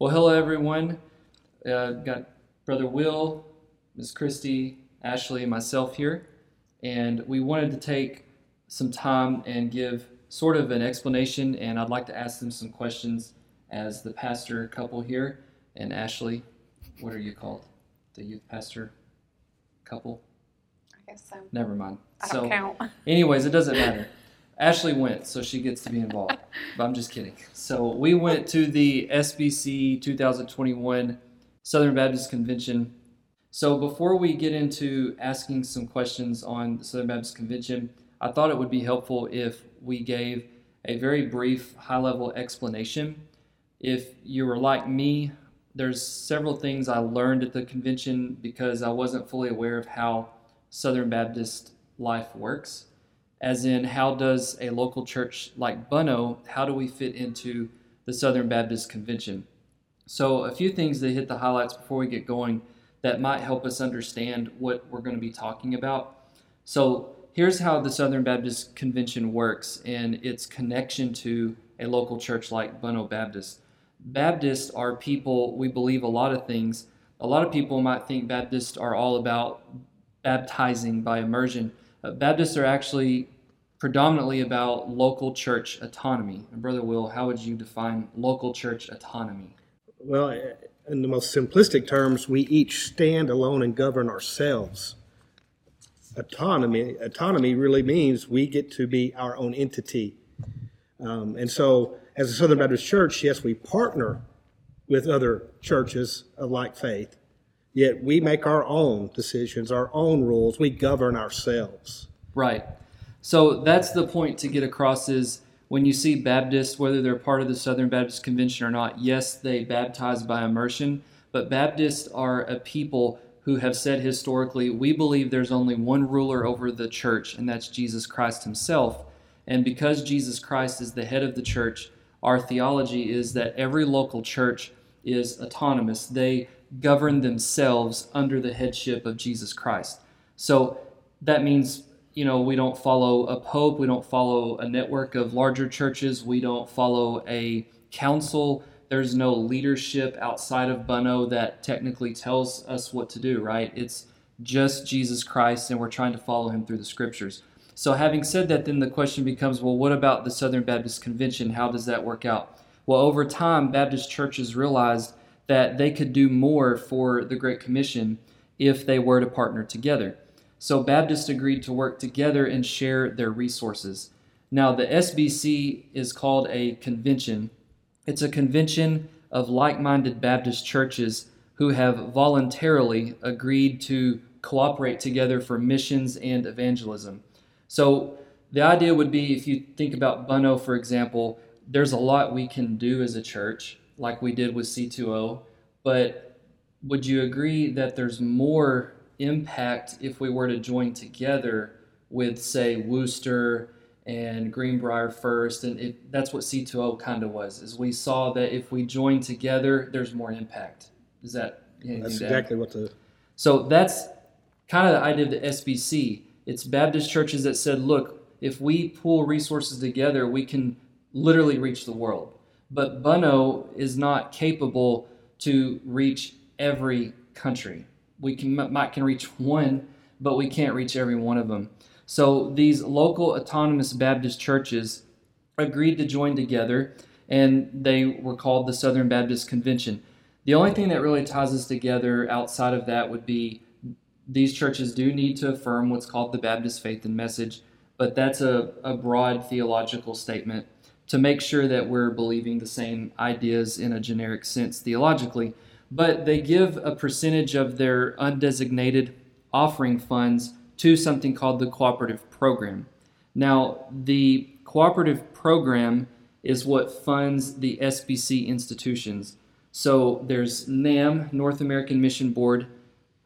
Well, hello everyone. Uh, got Brother Will, Miss Christi, Ashley, and myself here, and we wanted to take some time and give sort of an explanation, and I'd like to ask them some questions as the pastor couple here. And Ashley, what are you called? The youth pastor couple? I guess so. Never mind. I don't so, count. anyways, it doesn't matter. Ashley went, so she gets to be involved. But I'm just kidding. So we went to the SBC 2021 Southern Baptist Convention. So before we get into asking some questions on the Southern Baptist Convention, I thought it would be helpful if we gave a very brief, high level explanation. If you were like me, there's several things I learned at the convention because I wasn't fully aware of how Southern Baptist life works as in how does a local church like Bono, how do we fit into the Southern Baptist Convention? So a few things that hit the highlights before we get going that might help us understand what we're going to be talking about. So here's how the Southern Baptist Convention works and its connection to a local church like Bono Baptist. Baptists are people, we believe a lot of things. A lot of people might think Baptists are all about baptizing by immersion. Baptists are actually predominantly about local church autonomy. And Brother Will, how would you define local church autonomy? Well, in the most simplistic terms, we each stand alone and govern ourselves. Autonomy, autonomy really means we get to be our own entity. Um, and so, as a Southern Baptist Church, yes, we partner with other churches of like faith, yet we make our own decisions, our own rules. We govern ourselves. Right. So that's the point to get across is when you see Baptists, whether they're part of the Southern Baptist Convention or not, yes, they baptize by immersion, but Baptists are a people who have said historically, we believe there's only one ruler over the church, and that's Jesus Christ himself. And because Jesus Christ is the head of the church, our theology is that every local church is autonomous. They govern themselves under the headship of Jesus Christ. So that means you know, we don't follow a pope, we don't follow a network of larger churches, we don't follow a council. There's no leadership outside of Bono that technically tells us what to do, right? It's just Jesus Christ, and we're trying to follow him through the scriptures. So, having said that, then the question becomes well, what about the Southern Baptist Convention? How does that work out? Well, over time, Baptist churches realized that they could do more for the Great Commission if they were to partner together. So Baptists agreed to work together and share their resources. Now, the SBC is called a convention. It's a convention of like minded Baptist churches who have voluntarily agreed to cooperate together for missions and evangelism. So, the idea would be if you think about Bono, for example, there's a lot we can do as a church, like we did with C2O, but would you agree that there's more impact if we were to join together with, say, Wooster and Greenbrier first, and it, that's what C2O kind of was. Is we saw that if we join together, there's more impact. Is that that's exactly what the so that's kind of the idea of the SBC. It's Baptist churches that said, look, if we pool resources together, we can literally reach the world. But Bono is not capable to reach every country we can might can reach one, but we can't reach every one of them. So these local autonomous Baptist churches agreed to join together, and they were called the Southern Baptist Convention. The only thing that really ties us together outside of that would be these churches do need to affirm what's called the Baptist faith and message, but that's a, a broad theological statement to make sure that we're believing the same ideas in a generic sense theologically but they give a percentage of their undesignated offering funds to something called the cooperative program. Now, the cooperative program is what funds the SBC institutions. So there's NAMB, North American Mission Board,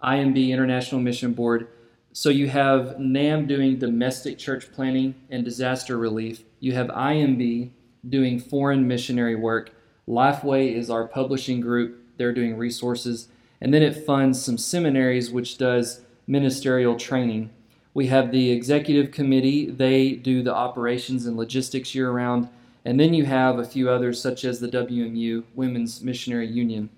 IMB, International Mission Board. So you have NAMB doing domestic church planning and disaster relief. You have IMB doing foreign missionary work. Lifeway is our publishing group they're doing resources. And then it funds some seminaries, which does ministerial training. We have the executive committee, they do the operations and logistics year round. And then you have a few others, such as the WMU, Women's Missionary Union.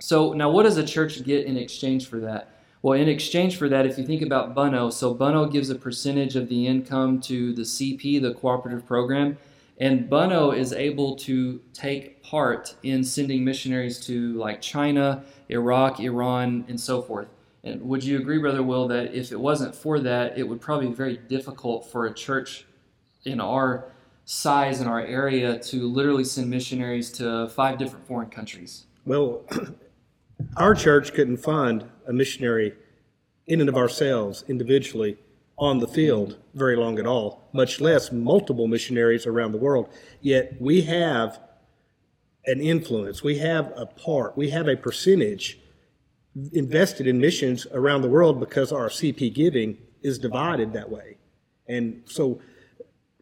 So, now what does a church get in exchange for that? Well, in exchange for that, if you think about Bono, so Bono gives a percentage of the income to the CP, the cooperative program, and Bono is able to take part in sending missionaries to like China, Iraq, Iran, and so forth. And would you agree, Brother Will, that if it wasn't for that, it would probably be very difficult for a church in our size in our area to literally send missionaries to five different foreign countries? Well, our church couldn't fund a missionary in and of ourselves individually on the field very long at all, much less multiple missionaries around the world. Yet we have an influence, we have a part, we have a percentage invested in missions around the world because our CP giving is divided that way. And so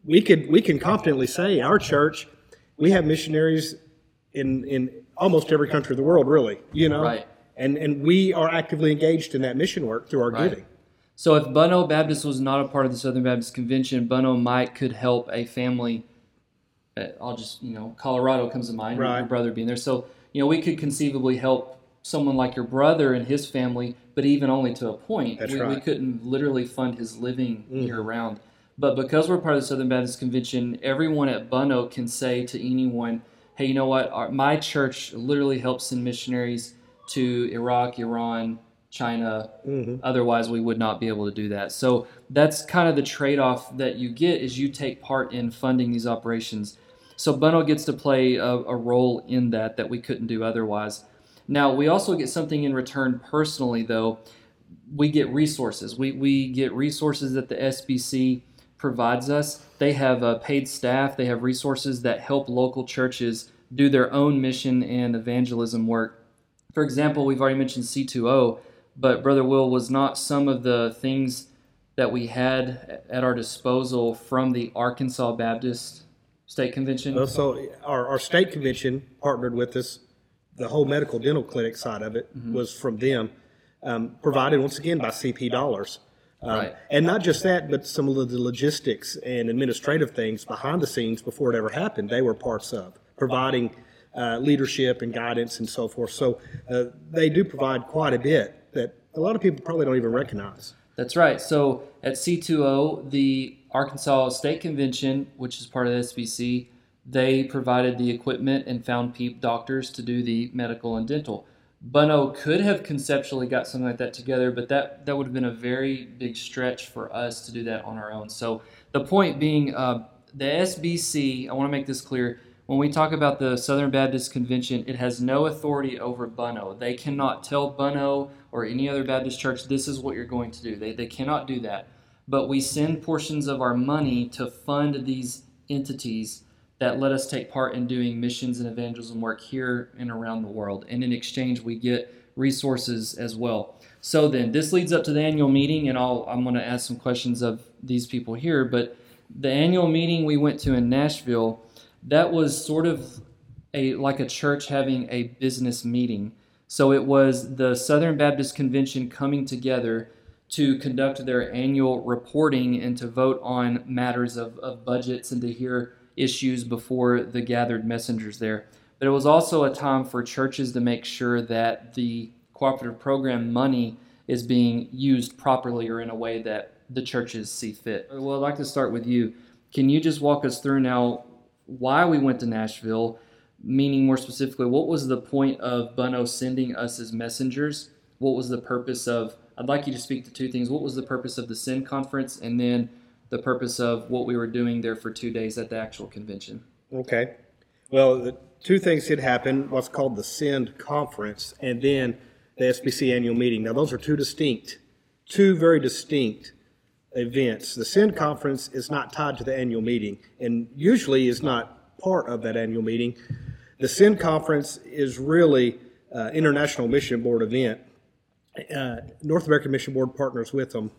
we could we can confidently say our church we have missionaries in in almost every country of the world, really. You know, Right. And and we are actively engaged in that mission work through our Right. giving. So if Bono Baptist was not a part of the Southern Baptist Convention, Bono might could help a family. uh, I'll just you know Colorado comes to mind. Right. Your brother being there, so you know we could conceivably help someone like your brother and his family, but even only to a point. That's we, we couldn't literally fund his living Mm. year round. But because we're part of the Southern Baptist Convention, everyone at Bono can say to anyone, "Hey, you know what? Our, my church literally helps send missionaries to Iraq, Iran, China, Mhm. Otherwise, we would not be able to do that. So that's kind of the trade-off that you get is you take part in funding these operations. So Bono gets to play a, a role in that that we couldn't do otherwise. Now we also get something in return personally, though. We get resources. We we get resources that the SBC provides us. They have uh, paid staff. They have resources that help local churches do their own mission and evangelism work. For example, we've already mentioned C2O, but Brother Will was not some of the things that we had at our disposal from the Arkansas Baptist State Convention. Well, so our, our state convention partnered with us. The whole medical dental clinic side of it Mm-hmm. was from them, um, provided once again by CP dollars. Um, Right. And not just that, but some of the logistics and administrative things behind the scenes before it ever happened, they were parts of providing uh, leadership and guidance and so forth. So uh, they do provide quite a bit that a lot of people probably don't even recognize. That's right. So at C2O, the Arkansas State Convention, which is part of the SBC, they provided the equipment and found peep doctors to do the medical and dental. Bono could have conceptually got something like that together, but that, that would have been a very big stretch for us to do that on our own. So the point being, uh, the SBC, I want to make this clear. When we talk about the Southern Baptist Convention, it has no authority over Bono. They cannot tell Bono or any other Baptist church, this is what you're going to do. They, they cannot do that. But we send portions of our money to fund these entities that let us take part in doing missions and evangelism work here and around the world. And in exchange, we get resources as well. So then, this leads up to the annual meeting, and I'll, I'm going to ask some questions of these people here. But the annual meeting we went to in Nashville, that was sort of a like a church having a business meeting. So it was the Southern Baptist Convention coming together to conduct their annual reporting and to vote on matters of, of budgets and to hear issues before the gathered messengers there. But it was also a time for churches to make sure that the cooperative program money is being used properly or in a way that the churches see fit. Well, I'd like to start with you. Can you just walk us through now why we went to Nashville? Meaning, more specifically, what was the point of Bono sending us as messengers? What was the purpose of? I'd like you to speak to two things. What was the purpose of the Send conference, and then the purpose of what we were doing there for two days at the actual convention? Okay. Well, two things did happen what's called the SEND conference and then the SBC annual meeting. Now, those are two distinct, two very distinct events. The SEND conference is not tied to the annual meeting and usually is not part of that annual meeting. The SEND conference is really uh, International Mission Board event. Uh, North American Mission Board partners with them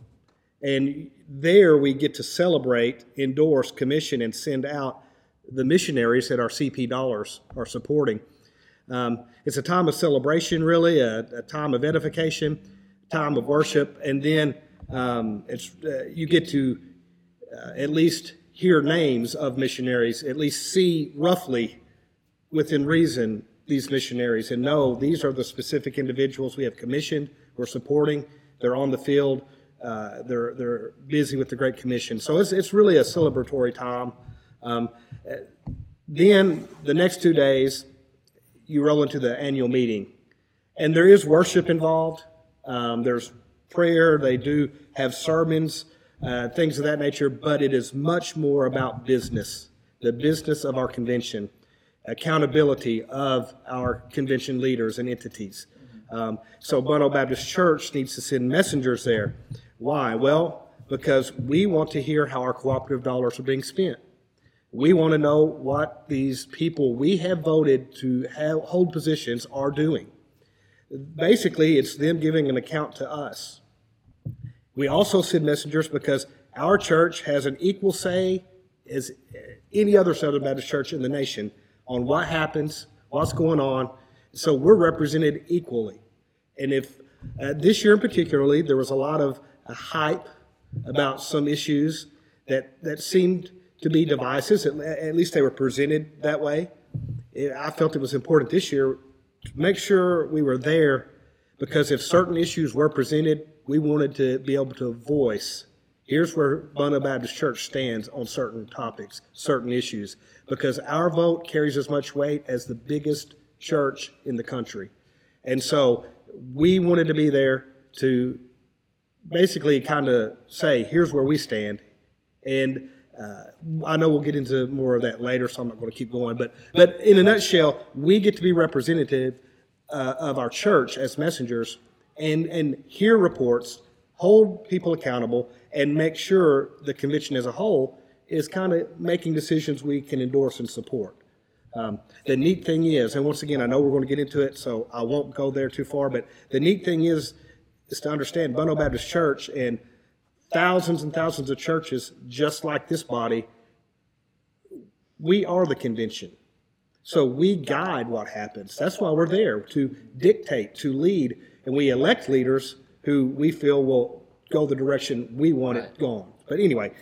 and there we get to celebrate, endorse, commission, and send out the missionaries that our CP dollars are supporting. Um, it's a time of celebration, really, a, a time of edification, time of worship, and then um, it's uh, you get to uh, at least hear names of missionaries, at least see roughly within reason these missionaries and know these are the specific individuals we have commissioned, we're supporting, they're on the field, uh, they're, they're busy with the Great Commission. So it's, it's really a celebratory time. Um, then the next two days, you roll into the annual meeting. And there is worship involved. Um, there's prayer. They do have sermons, uh, things of that nature, but it is much more about business, the business of our convention, accountability of our convention leaders and entities. Um, so Bono Baptist Church needs to send messengers there. Why? Well, because we want to hear how our cooperative dollars are being spent. We want to know what these people we have voted to have, hold positions are doing. Basically, it's them giving an account to us. We also send messengers because our church has an equal say as any other Southern Baptist church in the nation on what happens, what's going on. So we're represented equally. And if uh, this year in particularly, there was a lot of uh, hype about some issues that, that seemed to be devices. At, at least they were presented that way. It, I felt it was important this year to make sure we were there because if certain issues were presented, we wanted to be able to voice here's where Bono Baptist Church stands on certain topics, certain issues, because our vote carries as much weight as the biggest church in the country. And so we wanted to be there to basically kind of say, here's where we stand. And uh, I know we'll get into more of that later, so I'm not going to keep going. But, but in a nutshell, we get to be representative uh, of our church as messengers and, and hear reports, hold people accountable, and make sure the convention as a whole is kind of making decisions we can endorse and support. Um, the neat thing is, and once again, I know we're going to get into it, so I won't go there too far, but the neat thing is, is to understand Bono Baptist Church and thousands and thousands of churches just like this body, we are the convention. So we guide what happens. That's why we're there to dictate, to lead, and we elect leaders who we feel will go the direction we want it gone. But anyway,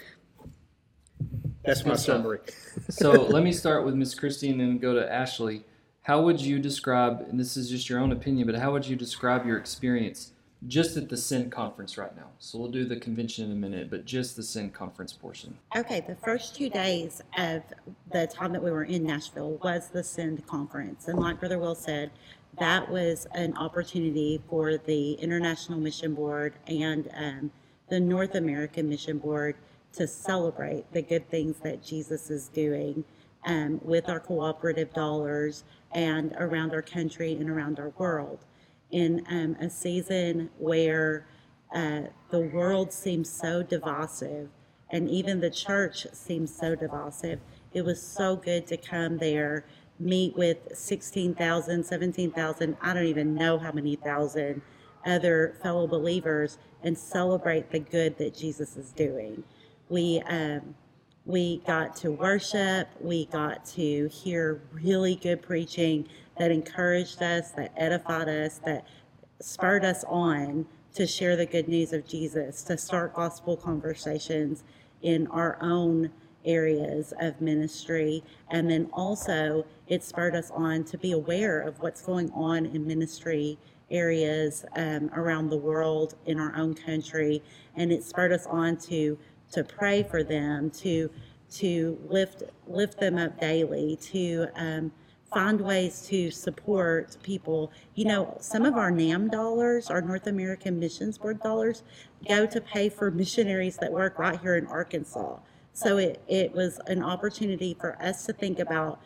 that's my summary. so let me start with Miss Christi and then go to Ashley. How would you describe, and this is just your own opinion, but how would you describe your experience just at the Send conference right now. So we'll do the convention in a minute, but just the Send conference portion. Okay, the first two days of the time that we were in Nashville was the Send conference. And like Brother Will said, that was an opportunity for the International Mission Board and um, the North American Mission Board to celebrate the good things that Jesus is doing um, with our cooperative dollars and around our country and around our world in um, a season where uh, the world seems so divisive and even the church seems so divisive. It was so good to come there, meet with 16,000, 17,000, I don't even know how many thousand other fellow believers and celebrate the good that Jesus is doing. We, um, we got to worship, we got to hear really good preaching that encouraged us, that edified us, that spurred us on to share the good news of Jesus, to start gospel conversations in our own areas of ministry. And then also, it spurred us on to be aware of what's going on in ministry areas um, around the world in our own country. And it spurred us on to to pray for them, to to lift lift them up daily, to um, find ways to support people. You know, some of our NAMB dollars, our North American Missions Board dollars, go to pay for missionaries that work right here in Arkansas. So it, it was an opportunity for us to think about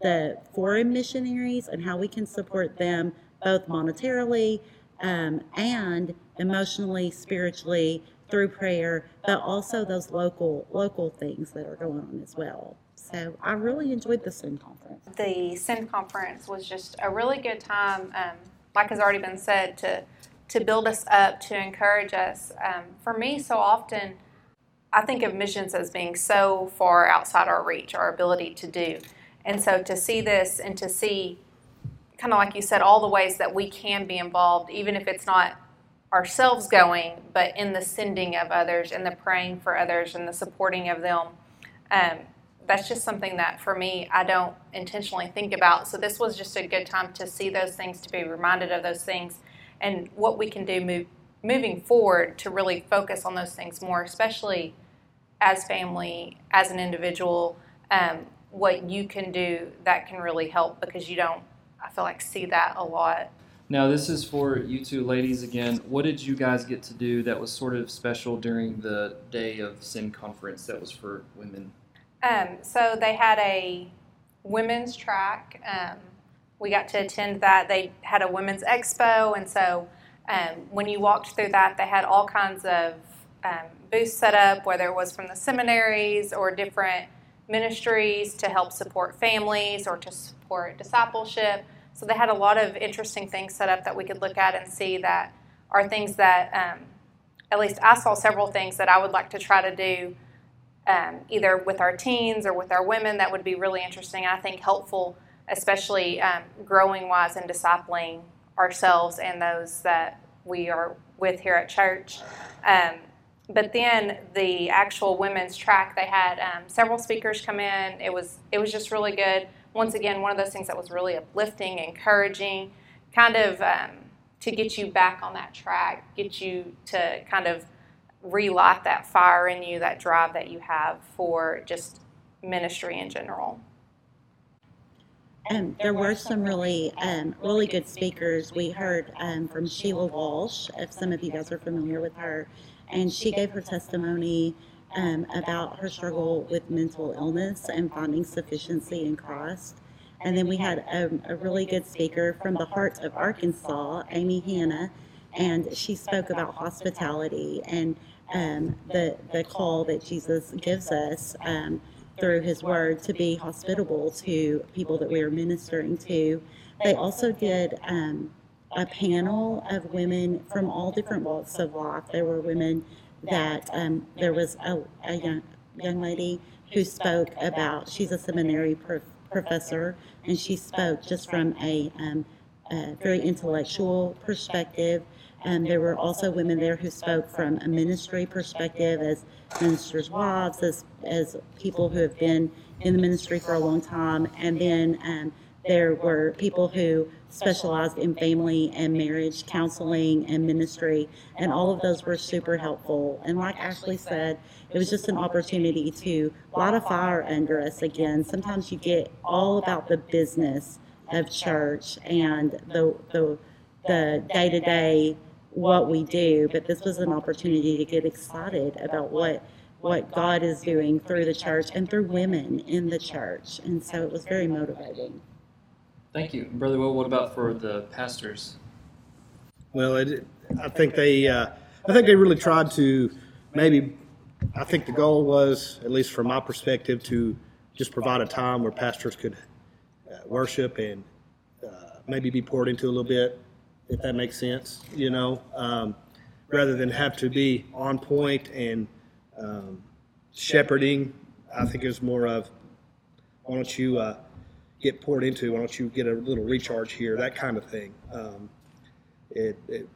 the foreign missionaries and how we can support them both monetarily um, and emotionally, spiritually through prayer, but also those local local things that are going on as well. So I really enjoyed the Send conference. The Send conference was just a really good time, um, like has already been said, to to build us up, to encourage us. Um, for me, so often, I think of missions as being so far outside our reach, our ability to do. And so to see this and to see, kind of like you said, all the ways that we can be involved, even if it's not ourselves going, but in the sending of others and the praying for others and the supporting of them Um, that's just something that for me I don't intentionally think about. So this was just a good time to see those things, to be reminded of those things, and what we can do move, moving forward to really focus on those things more, especially as family, as an individual. Um, what you can do that can really help because you don't. I feel like see that a lot. Now, this is for you two ladies again. What did you guys get to do that was sort of special during the day of Send Conference that was for women? Um, so they had a women's track. Um, we got to attend that. They had a women's expo, and so um, when you walked through that, they had all kinds of um, booths set up, whether it was from the seminaries or different ministries to help support families or to support discipleship. So they had a lot of interesting things set up that we could look at and see that are things that, um, at least I saw several things that I would like to try to do um, either with our teens or with our women that would be really interesting. I think helpful, especially um, growing wise and discipling ourselves and those that we are with here at church. Um, but then the actual women's track, they had um, several speakers come in. It was it was just really good. Once again, one of those things that was really uplifting, encouraging, kind of um, to get you back on that track, get you to kind of relight that fire in you, that drive that you have for just ministry in general. Um, there were some really, um, really good speakers. We heard um, from Sheila Walsh, if some of you guys are familiar with her, and she gave her testimony um, about her struggle with mental illness and finding sufficiency in Christ. And then we had a, a really good speaker from the Heart of Arkansas, Amy Hanna, and she spoke about hospitality and um, the the call that Jesus gives us um, through His Word to be hospitable to people that we are ministering to. They also did um, a panel of women from all different walks of life. There were women that um, there was a, a young young lady who spoke about. She's a seminary prof, professor, and she spoke just from a, um, a very intellectual perspective and there were also women there who spoke from a ministry perspective as ministers' wives, as, as people who have been in the ministry for a long time. And then um, there were people who specialized in family and marriage counseling and ministry. And all of those were super helpful. And like Ashley said, it was just an opportunity to light a fire under us again. Sometimes you get all about the business of church and the, the, the day-to-day what we do, but this was an opportunity to get excited about what what God is doing through the church and through women in the church. And so it was very motivating. Thank you. Brother Will, what about for the pastors? Well, it, I think they, uh, I think they really tried to maybe. I think the goal was, at least from my perspective, to just provide a time where pastors could uh, worship and uh, maybe be poured into a little bit if that makes sense, you know, um, rather than have to be on point and um, shepherding. I think it's more of why don't you uh, get poured into? Why don't you get a little recharge here? That kind of thing. Um, it, it,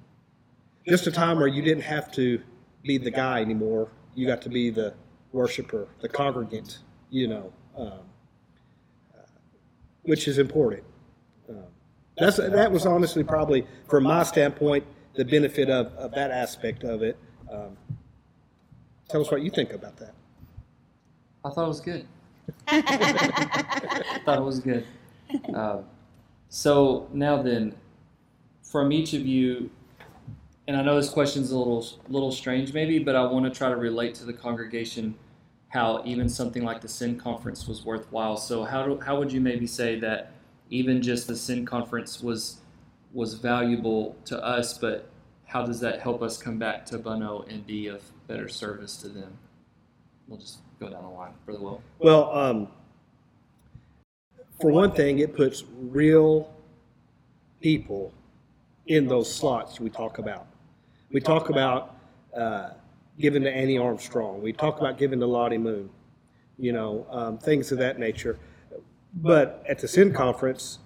just a time where you didn't have to be the guy anymore. You got to be the worshiper, the congregant. You know, um, which is important. Um, that's, that was honestly probably, from my standpoint, the benefit of, of that aspect of it. Um, tell us what you think about that. I thought it was good. Thought it was good. Uh, so now then, from each of you, and I know this question's a little little strange maybe, but I want to try to relate to the congregation how even something like the Send Conference was worthwhile. So how do, how would you maybe say that even just the Send conference was was valuable to us, but how does that help us come back to Bono and be of better service to them? We'll just go down the line, Will. Well, um, for one thing, it puts real people in those slots we talk about. We talk about uh, giving to Annie Armstrong. We talk about giving to Lottie Moon. You know, um, things of that nature. But at the Send Conference,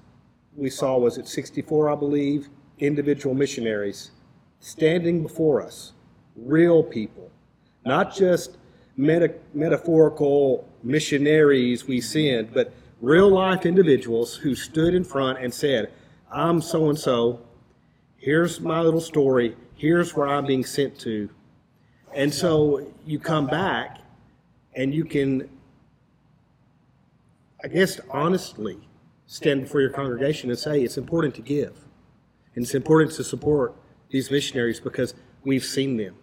we saw, was it 64, I believe, individual missionaries standing before us, real people, not just meta, metaphorical missionaries we send, but real life individuals who stood in front and said, I'm so and so. Here's my little story. Here's where I'm being sent to. And so you come back and you can, I guess, honestly stand before your congregation and say it's important to give. And it's important to support these missionaries because we've seen them.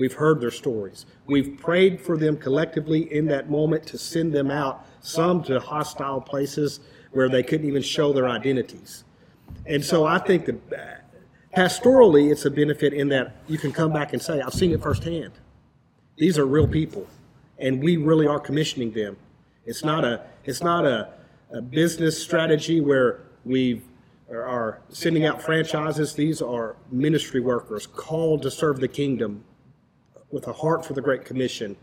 We've heard their stories. We've prayed for them collectively in that moment to send them out, some to hostile places where they couldn't even show their identities. And so I think that uh, pastorally, it's a benefit in that you can come back and say, I've seen it firsthand. These are real people, and we really are commissioning them. It's not a, it's not a, a business strategy where we are sending out franchises. These are ministry workers called to serve the kingdom with a heart for the Great Commission.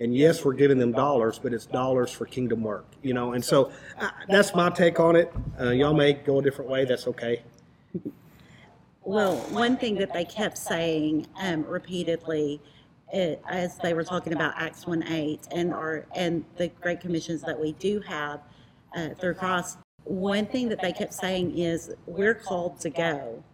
And yes, we're giving them dollars, but it's dollars for kingdom work, you know. And so uh, that's my take on it. Uh, y'all may go a different way. That's okay. Well, one thing that they kept saying um, repeatedly, it, as they were talking about Acts one eight and our and the great commissions that we do have uh, through Christ, one thing that they kept saying is we're called to go,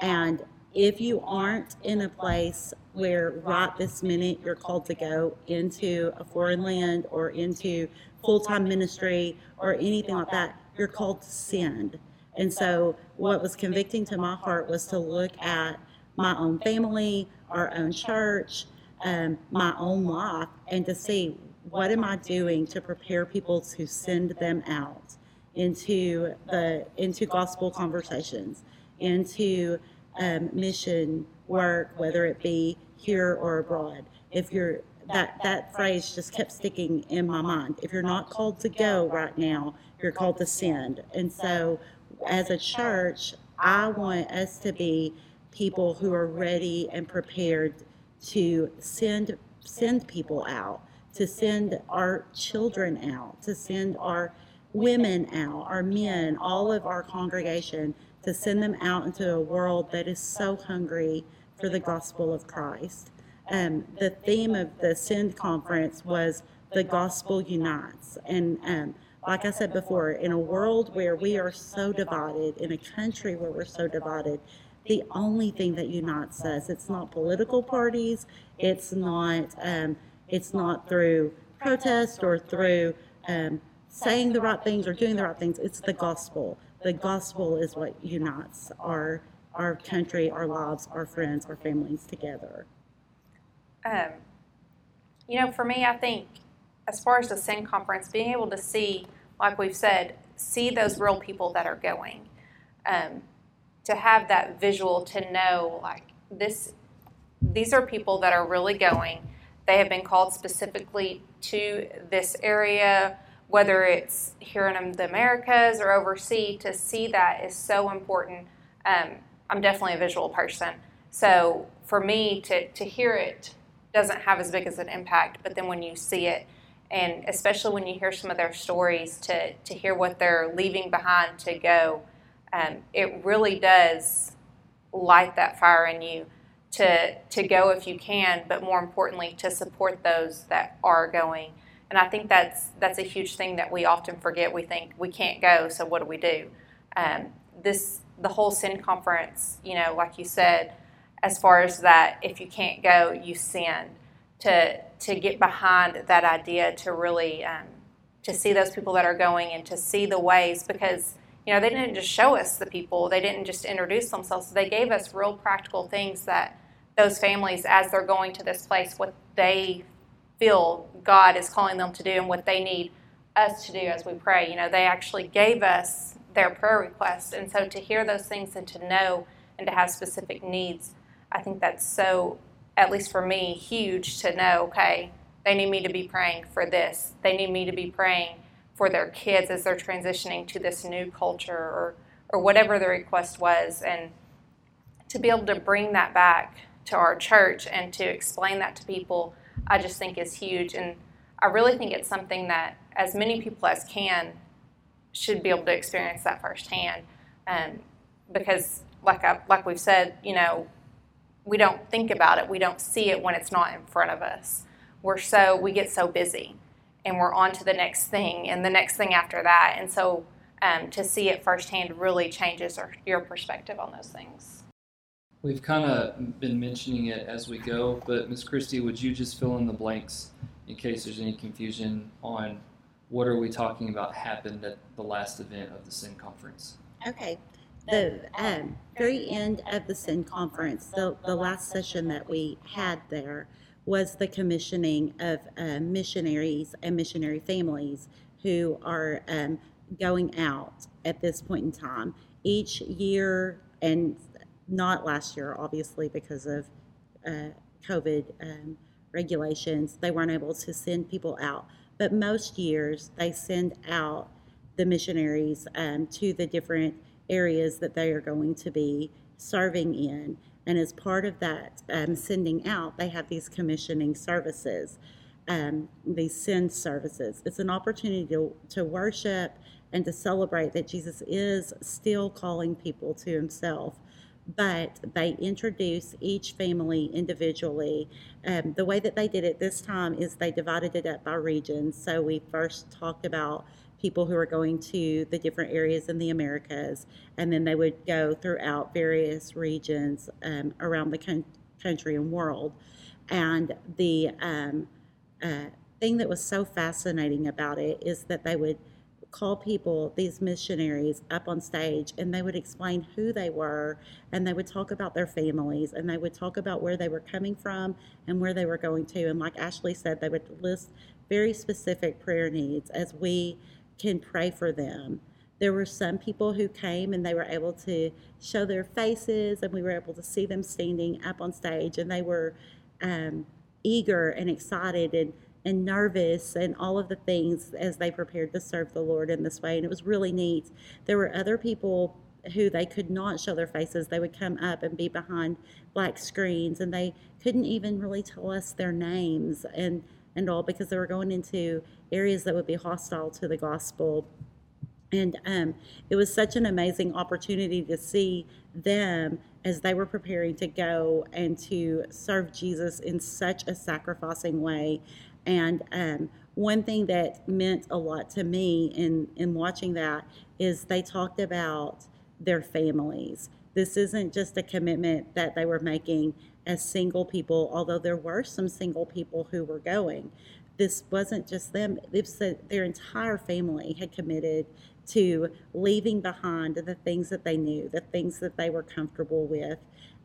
and if you aren't in a place where right this minute you're called to go into a foreign land or into full time ministry or anything like that, you're called to send. And so, what was convicting to my heart was to look at my own family, our own church, um, my own life, and to see what am I doing to prepare people to send them out into the into gospel conversations, into um, mission work, whether it be here or abroad. If you're that that phrase just kept sticking in my mind. If you're not called to go right now, you're called to send. And so, as a church, I want us to be people who are ready and prepared to send send people out, to send our children out, to send our women out, our men, all of our congregation, to send them out into a world that is so hungry for the gospel of Christ. Um, the theme of the Send conference was the gospel unites. And um, like I said before, in a world where we are so divided, in a country where we're so divided, the only thing that unites us, it's not political parties, it's not, um, it's not through protest or through um, saying the right things or doing the right things. It's the gospel. The gospel is what unites our our country, our lives, our friends, our families together. Um, you know, for me, I think as far as the Send conference, being able to see, like we've said, see those real people that are going, um, to have that visual, to know like this, these are people that are really going. They have been called specifically to this area whether it's here in the Americas or overseas, to see that is so important. Um, I'm definitely a visual person. So for me to, to hear it doesn't have as big as an impact, but then when you see it, and especially when you hear some of their stories, to, to hear what they're leaving behind to go, um, it really does light that fire in you to, to go if you can, but more importantly, to support those that are going and I think that's that's a huge thing that we often forget. We think we can't go, so what do we do? Um, this the whole Send conference, you know, like you said, as far as that, if you can't go, you send to to get behind that idea to really um, to see those people that are going and to see the ways because you know they didn't just show us the people they didn't just introduce themselves they gave us real practical things that those families as they're going to this place what they feel God is calling them to do and what they need us to do as we pray. You know, they actually gave us their prayer requests. And so to hear those things and to know and to have specific needs, I think that's so, at least for me, huge to know, okay, they need me to be praying for this. They need me to be praying for their kids as they're transitioning to this new culture or, or whatever the request was. And to be able to bring that back to our church and to explain that to people I just think is huge. And I really think it's something that as many people as can should be able to experience that firsthand. Um, because, like, I, like we've said, you know, we don't think about it, we don't see it when it's not in front of us. we're so we get so busy, and we're on to the next thing and the next thing after that, and so um, to see it firsthand really changes our, your perspective on those things. We've kind of been mentioning it as we go, but Ms. Christi, would you just fill in the blanks in case there's any confusion on what are we talking about happened at the last event of the Send Conference? Okay. The um, very end of the Send Conference, the, the last session that we had there was the commissioning of uh, missionaries and missionary families who are um, going out at this point in time. Each year, and not last year, obviously, because of uh, COVID um, regulations, they weren't able to send people out. But most years, they send out the missionaries um, to the different areas that they are going to be serving in. And as part of that um, sending out, they have these commissioning services, um, these send services. It's an opportunity to, to worship and to celebrate that Jesus is still calling people to himself. But they introduce each family individually. Um, the way that they did it this time is they divided it up by region. So we first talked about people who are going to the different areas in the Americas, and then they would go throughout various regions um, around the con- country and world. And the um, uh, thing that was so fascinating about it is that they would call people, these missionaries, up on stage and they would explain who they were and they would talk about their families and they would talk about where they were coming from and where they were going to. And like Ashley said, they would list very specific prayer needs as we can pray for them. There were some people who came and they were able to show their faces and we were able to see them standing up on stage and they were um, eager and excited and and nervous and all of the things as they prepared to serve the Lord in this way. And it was really neat. There were other people who they could not show their faces. They would come up and be behind black screens and they couldn't even really tell us their names and, and all because they were going into areas that would be hostile to the gospel. And um, it was such an amazing opportunity to see them as they were preparing to go and to serve Jesus in such a sacrificing way and um, one thing that meant a lot to me in, in watching that is they talked about their families. This isn't just a commitment that they were making as single people, although there were some single people who were going. This wasn't just them, it was their entire family had committed to leaving behind the things that they knew, the things that they were comfortable with,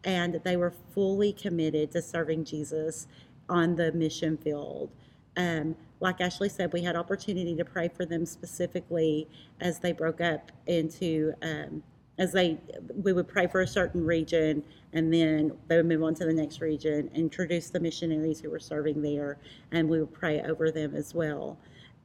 and they were fully committed to serving Jesus on the mission field. Um, like Ashley said, we had opportunity to pray for them specifically as they broke up into, um, as they, we would pray for a certain region and then they would move on to the next region, introduce the missionaries who were serving there, and we would pray over them as well.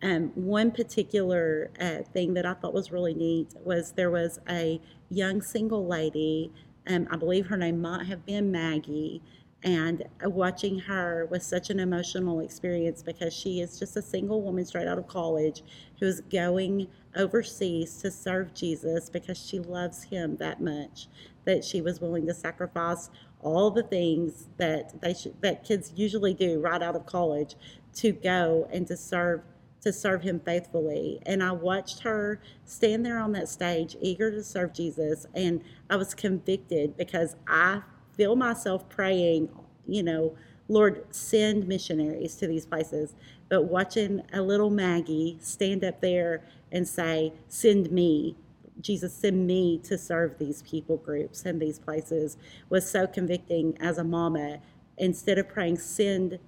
Um, one particular uh, thing that I thought was really neat was there was a young single lady, um, I believe her name might have been Maggie, and uh, watching her was such an emotional experience because she is just a single woman straight out of college who is going overseas to serve Jesus because she loves him that much that she was willing to sacrifice all the things that they should, that kids usually do right out of college to go and to serve to serve him faithfully. And I watched her stand there on that stage eager to serve Jesus and I was convicted because I feel myself praying, you know, Lord, send missionaries to these places. But watching a little Maggie stand up there and say, Send me, Jesus, send me to serve these people groups and these places was so convicting as a mama. Instead of praying, Send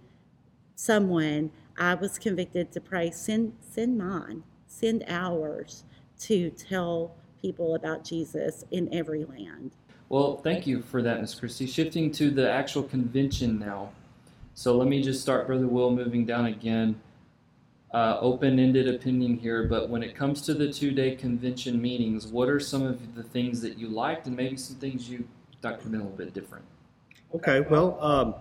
someone, I was convicted to pray, Send, send mine, send ours to tell people about Jesus in every land. Well, thank you for that, Ms. Christi. Shifting to the actual convention now. So let me just start, Brother Will, moving down again. Uh, open ended opinion here, but when it comes to the two day convention meetings, what are some of the things that you liked and maybe some things you thought could have been a little bit different? Okay, well, um,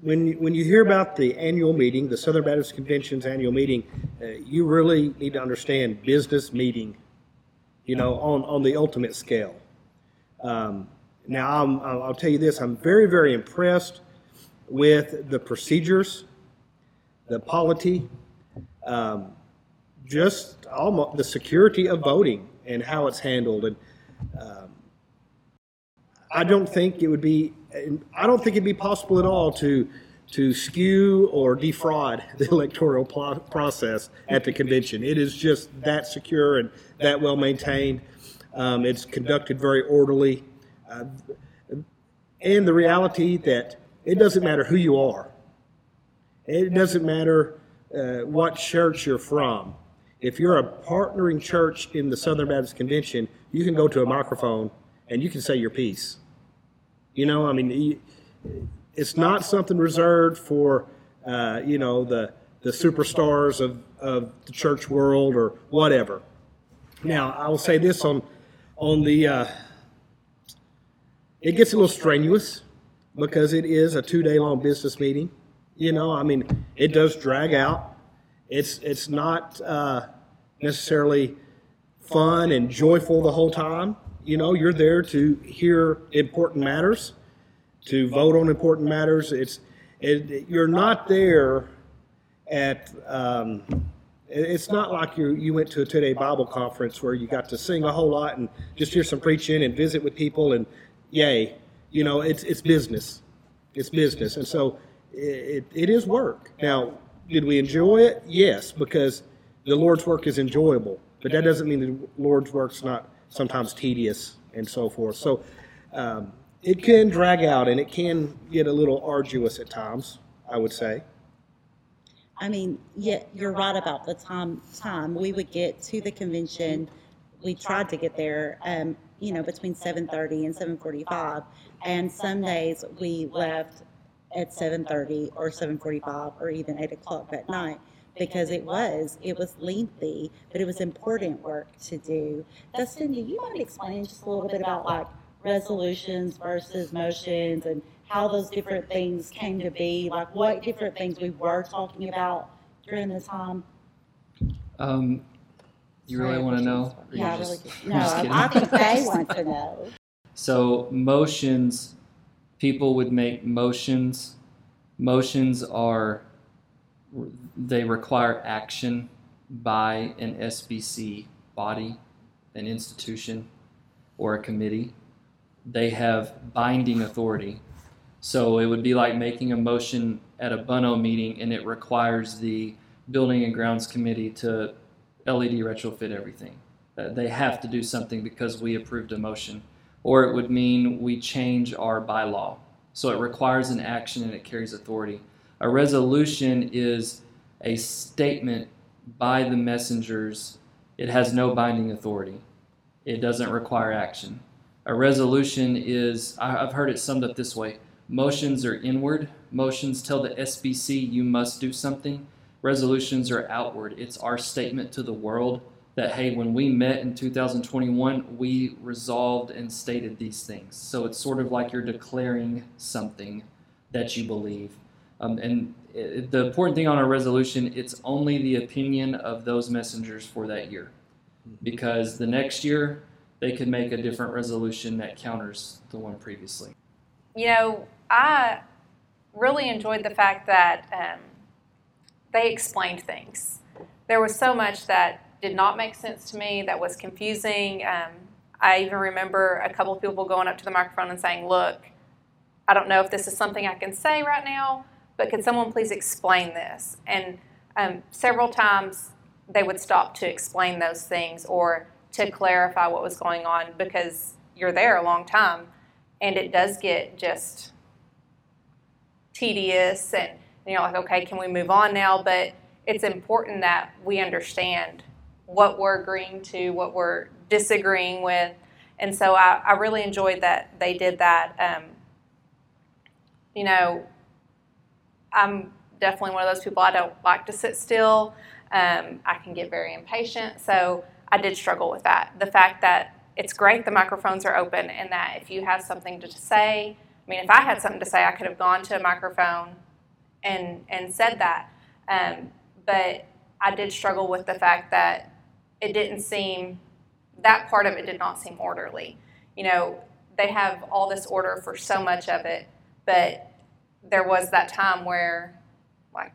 when, you, when you hear about the annual meeting, the Southern Baptist Convention's annual meeting, uh, you really need to understand business meeting, you know, on, on the ultimate scale. Um, now, I'm, I'll tell you this I'm very, very impressed with the procedures, the polity, um, just almost the security of voting and how it's handled. And um, I don't think it would be, I don't think it'd be possible at all to to skew or defraud the electoral process at the convention. It is just that secure and that well maintained. Um, it's conducted very orderly. Uh, and the reality that it doesn't matter who you are, it doesn't matter uh, what church you're from. If you're a partnering church in the Southern Baptist Convention, you can go to a microphone and you can say your piece. You know, I mean, it's not something reserved for, uh, you know, the, the superstars of, of the church world or whatever. Now, I will say this on, on the, uh, it gets a little strenuous because it is a two day long business meeting. You know, I mean, it does drag out. It's it's not uh, necessarily fun and joyful the whole time. You know, you're there to hear important matters, to vote on important matters. It's it, you're not there at. Um, it's not like you you went to a two day Bible conference where you got to sing a whole lot and just hear some preaching and visit with people and yay, you know, it's it's business, it's business, and so it, it is work. Now, did we enjoy it? Yes, because the Lord's work is enjoyable, but that doesn't mean the Lord's work's not sometimes tedious and so forth. So um, it can drag out and it can get a little arduous at times. I would say. I mean, yeah, you're right about the time. Time we would get to the convention. We tried to get there, um, you know, between 7:30 and 7:45, and some days we left at 7:30 or 7:45 or even 8 o'clock that night because it was it was lengthy, but it was important work to do. Dustin, do you mind explaining just a little bit about like resolutions versus motions and how those different things came to be? Like what different things we were talking about during the time? Um, you really want to know? Yeah, I really. No, I think they want to know. So motions, people would make motions. Motions are they require action by an SBC body, an institution, or a committee. They have binding authority. So it would be like making a motion at a Bono meeting and it requires the building and grounds committee to LED retrofit everything. Uh, they have to do something because we approved a motion. Or it would mean we change our bylaw. So it requires an action and it carries authority. A resolution is a statement by the messengers. It has no binding authority. It doesn't require action. A resolution is, I've heard it summed up this way motions are inward. Motions tell the SBC you must do something. Resolutions are outward. It's our statement to the world that, hey, when we met in 2021, we resolved and stated these things. So it's sort of like you're declaring something that you believe. Um, and it, the important thing on a resolution, it's only the opinion of those messengers for that year. Because the next year, they could make a different resolution that counters the one previously. You know, I really enjoyed the fact that um, they explained things. There was so much that did not make sense to me, that was confusing. Um, I even remember a couple of people going up to the microphone and saying, Look, I don't know if this is something I can say right now, but could someone please explain this? And um, several times they would stop to explain those things or to clarify what was going on because you're there a long time and it does get just tedious and and you're like, okay, can we move on now? But it's important that we understand what we're agreeing to, what we're disagreeing with. And so I, I really enjoyed that they did that. Um, you know, I'm definitely one of those people, I don't like to sit still. Um, I can get very impatient. So I did struggle with that. The fact that it's great the microphones are open and that if you have something to say, mean, if I had something to say, I could have gone to a microphone and and said that. Um, but I did struggle with the fact that it didn't seem that part of it did not seem orderly. You know, they have all this order for so much of it, but there was that time where, like,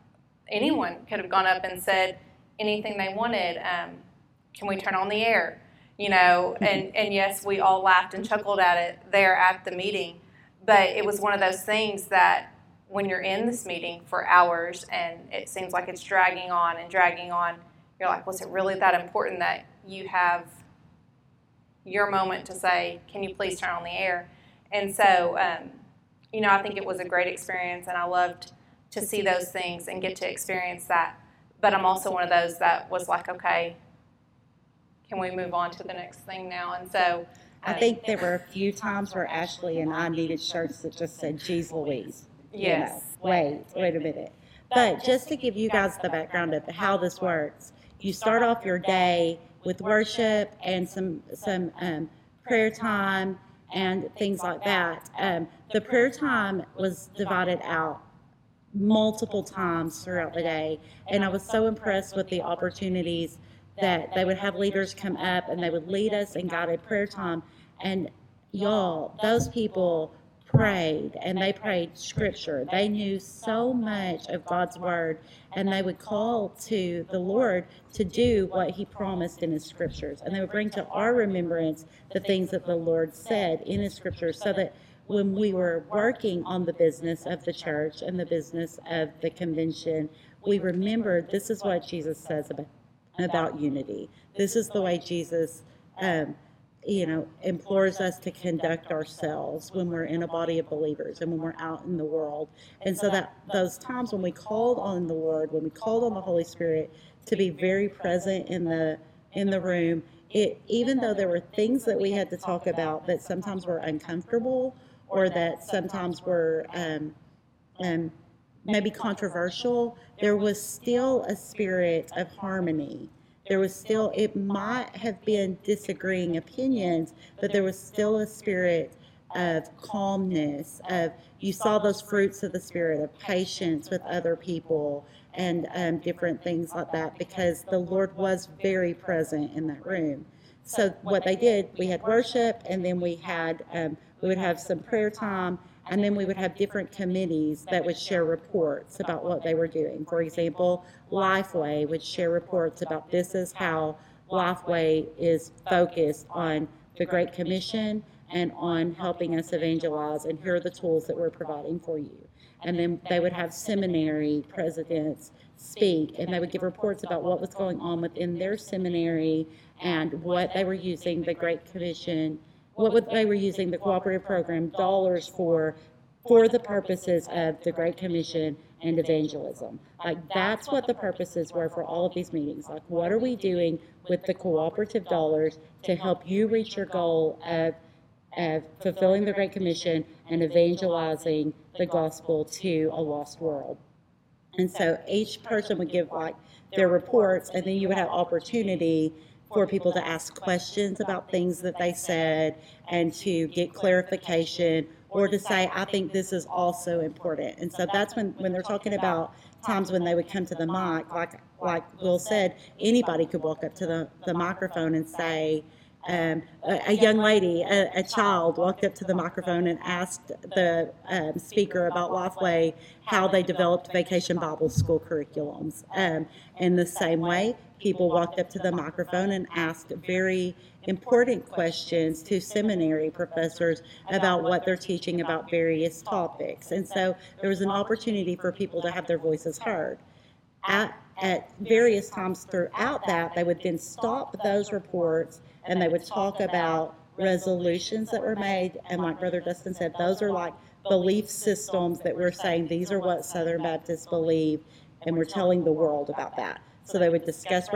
anyone could have gone up and said anything they wanted. Um, can we turn on the air? You know, and, and yes, we all laughed and chuckled at it there at the meeting. But it was one of those things that when you're in this meeting for hours and it seems like it's dragging on and dragging on, you're like, was it really that important that you have your moment to say, can you please turn on the air? And so, um, you know, I think it was a great experience and I loved to see those things and get to experience that. But I'm also one of those that was like, okay, can we move on to the next thing now? And so, I think there were a few times where Ashley and I needed shirts that just said "Geez Louise." you know, yes, wait, wait a minute. But just to give you guys the background of how this works, you start off your day with worship and some some um, prayer time and things like that. Um, the prayer time was divided out multiple times throughout the day, and I was so impressed with the opportunities that they would have leaders come up and they would lead us in guided prayer time. And y'all, those people prayed and they prayed scripture. They knew so much of God's word and they would call to the Lord to do what he promised in his scriptures. And they would bring to our remembrance the things that the Lord said in his scriptures so that when we were working on the business of the church and the business of the convention, we remembered this is what Jesus says about, about unity. This is the way Jesus um, you know, implores us to conduct ourselves when we're in a body of believers and when we're out in the world. And so that those times when we called on the Lord, when we called on the Holy Spirit to be very present in the in the room, it even though there were things that we had to talk about that sometimes were uncomfortable or that sometimes were um, um, maybe controversial, there was still a spirit of harmony there was still, it might have been disagreeing opinions, but there was still a spirit of calmness, of you saw those fruits of the spirit of patience with other people and um, different things like that because the Lord was very present in that room. So what they did, we had worship, and then we had um, we would have some prayer time, and then we would have different committees that would share reports about what they were doing. For example, Lifeway would share reports about this is how Lifeway is focused on the Great Commission and on helping us evangelize, and here are the tools that we're providing for you. And then they would have seminary presidents speak, and they would give reports about what was going on within their seminary and what they were using the Great Commission what they were using the cooperative program dollars for, for the purposes of the Great Commission and evangelism. Like that's what the purposes were for all of these meetings. Like what are we doing with the cooperative dollars to help you reach your goal of, of fulfilling the Great Commission and evangelizing the gospel to a lost world? And so each person would give like their reports, and then you would have opportunity for people to ask questions about things that they said and to get clarification or to say, I think this is also important. And so that's when, when they're talking about times when they would come to the mic, like like Will said, anybody could walk up to the, the microphone and say, um, a, a, young lady, a, a, child, walked up to the microphone and asked the um, speaker about Lifeway how they developed vacation Bible school curriculums. Um, in the same way, people walked up to the microphone and asked very important questions to seminary professors about what they're teaching about various topics. And so there was an opportunity for people to have their voices heard. At, at various times throughout that, they would then stop those reports and they would talk about resolutions that were made. And like Brother Dustin said, those are like belief systems that we're saying these are what Southern Baptists believe, and we're telling the world about that. So they would discuss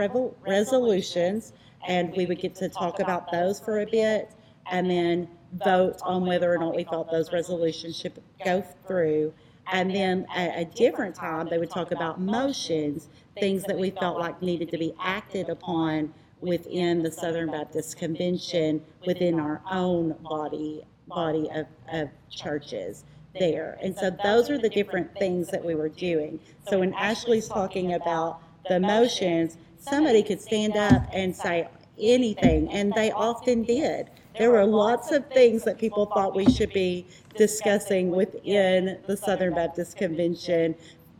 resolutions, and we would get to talk about those for a bit, and then vote on whether or not we felt those resolutions should go through. And then at a different time, they would talk about motions, things that we felt like needed to be acted upon within the Southern Baptist Convention, within our own body body of, of churches there. And so those are the different things that we were doing. So when Ashley's talking about the motions, somebody could stand up and say anything, and they often did. there were lots of things that people thought we should be discussing within the Southern Baptist Convention.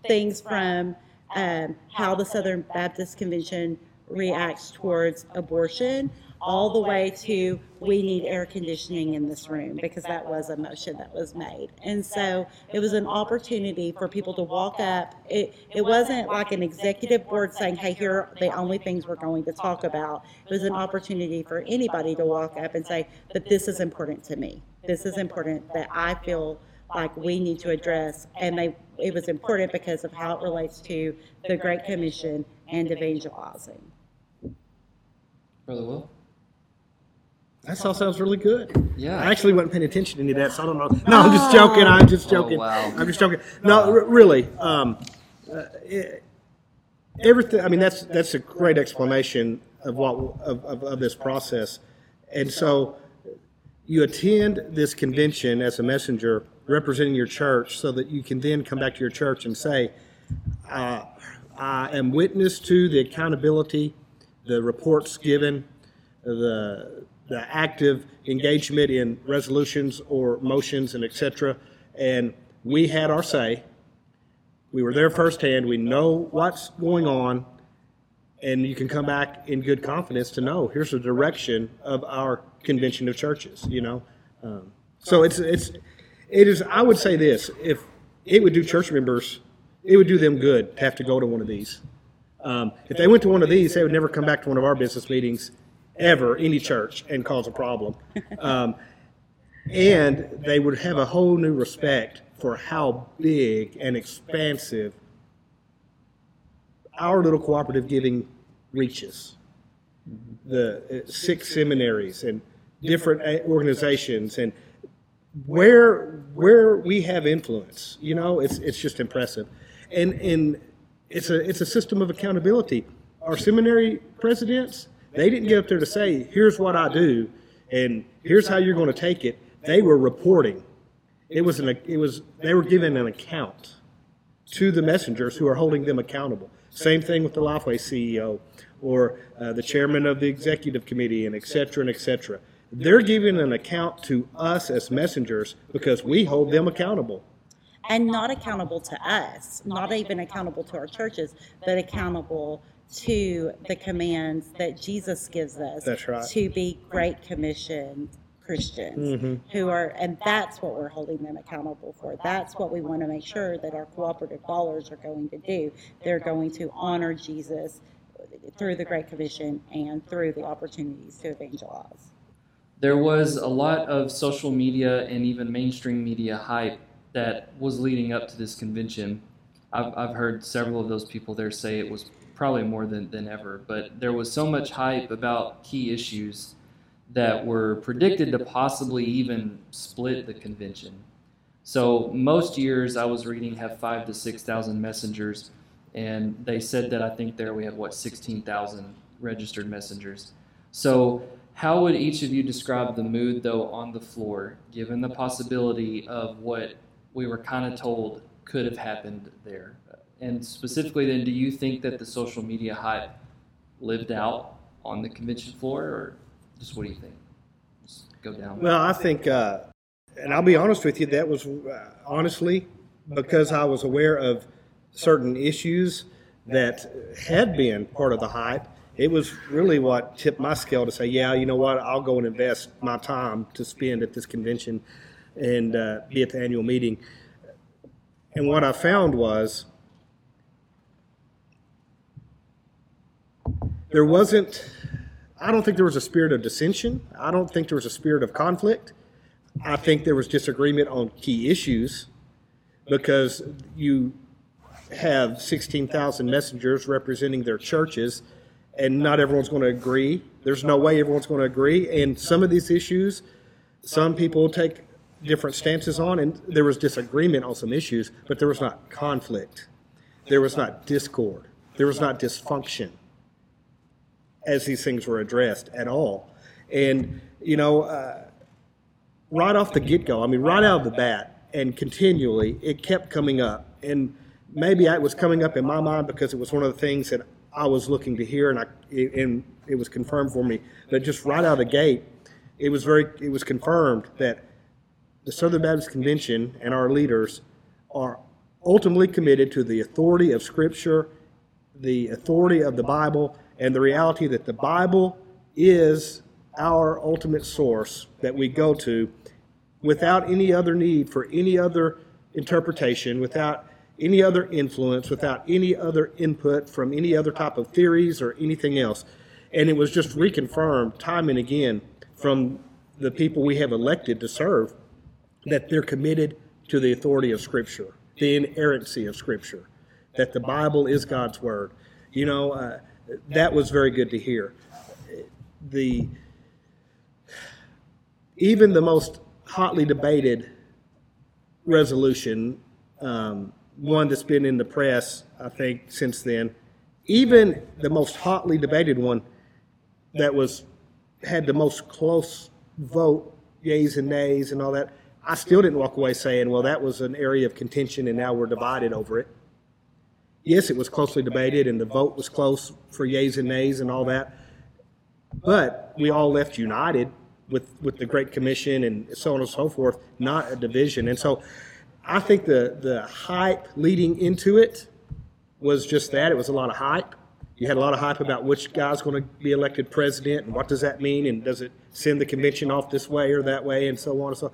Things from um, how the Southern Baptist Convention reacts towards abortion, all the way to we need air conditioning in this room because that was a motion that was made. And so it was an opportunity for people to walk up. It, it wasn't like an executive board saying, hey, here are the only things we're going to talk about. It was an opportunity for anybody to walk up and say, but this is important to me. This is important that I feel like we need to address. And they, it was important because of how it relates to the Great Commission and evangelizing. Brother Will? That all sounds really good. Yeah. I actually wasn't paying attention to any of that, so I don't know. No, I'm just joking. I'm just joking. Oh, wow. I'm just joking. No, r- really. Um, uh, it, everything. I mean, that's that's a great explanation of what of, of, of this process, and so you attend this convention as a messenger representing your church, so that you can then come back to your church and say, uh, "I am witness to the accountability, the reports given, the the active engagement in resolutions or motions and et cetera. And we had our say. We were there firsthand. We know what's going on. And you can come back in good confidence to know here's the direction of our convention of churches, you know. Um, so it's, it's, it is, I would say this if it would do church members, it would do them good to have to go to one of these. Um, if they went to one of these, they would never come back to one of our business meetings ever, any church, and cause a problem. Um, and they would have a whole new respect for how big and expansive our little cooperative giving reaches. The uh, six seminaries and different organizations and where where we have influence, you know, it's it's just impressive, and and it's a it's a system of accountability. Our seminary presidents, they didn't get up there to say, "Here's what I do," and "Here's how you're going to take it." They were reporting. It was an it was they were given an account to the messengers who are holding them accountable. Same thing with the Lifeway CEO or uh, the chairman of the executive committee, and et cetera, and et cetera. They're giving an account to us as messengers because we hold them accountable. And not accountable to us, not even accountable to our churches, but accountable to the commands that Jesus gives us. That's right. To be Great Commission Christians mm-hmm. who are, and that's what we're holding them accountable for. That's what we want to make sure that our cooperative dollars are going to do. They're going to honor Jesus through the Great Commission and through the opportunities to evangelize. There was a lot of social media and even mainstream media hype that was leading up to this convention. I've, I've heard several of those people there say it was probably more than, than ever, but there was so much hype about key issues that were predicted to possibly even split the convention. So most years I was reading have five to six thousand messengers, and they said that I think there we had what sixteen thousand registered messengers. So how would each of you describe the mood though on the floor, given the possibility of what we were kind of told could have happened there? And specifically, then, do you think that the social media hype lived out on the convention floor, or just what do you think? Just go down. Well, I think, uh, and I'll be honest with you, that was uh, honestly because I was aware of certain issues that had been part of the hype. It was really what tipped my scale to say, yeah, you know what, I'll go and invest my time to spend at this convention and uh, be at the annual meeting. And what I found was there wasn't I don't think there was a spirit of dissension. I don't think there was a spirit of conflict. I think there was disagreement on key issues because you have 16,000 messengers representing their churches, and not everyone's going to agree. There's no way everyone's going to agree. And some of these issues, some people take different stances on, and there was disagreement on some issues, but there was not conflict. There was not discord. There was not dysfunction as these things were addressed at all. And, you know, uh, right off the get go, I mean, right out of the bat, and continually, it kept coming up. And maybe it was coming up in my mind because it was one of the things that I was looking to hear, and, I, and it was confirmed for me. But just right out of the gate, it was very it was confirmed that the Southern Baptist Convention and our leaders are ultimately committed to the authority of Scripture, the authority of the Bible, and the reality that the Bible is our ultimate source that we go to without any other need for any other interpretation, without any other influence, without any other input from any other type of theories or anything else. And it was just reconfirmed time and again from the people we have elected to serve that they're committed to the authority of Scripture, the inerrancy of Scripture, that the Bible is God's Word. You know, uh, that was very good to hear. The even the most hotly debated resolution, um, one that's been in the press, I think, since then, even the most hotly debated one that was had the most close vote, yays and nays and all that, I still didn't walk away saying, well, that was an area of contention and now we're divided over it. Yes, it was closely debated and the vote was close for yays and nays and all that. But we all left united with, with the Great Commission and so on and so forth, not a division. And so I think the, the hype leading into it was just that. It was a lot of hype. You had a lot of hype about which guy's going to be elected president and what does that mean and does it send the convention off this way or that way and so on and so on.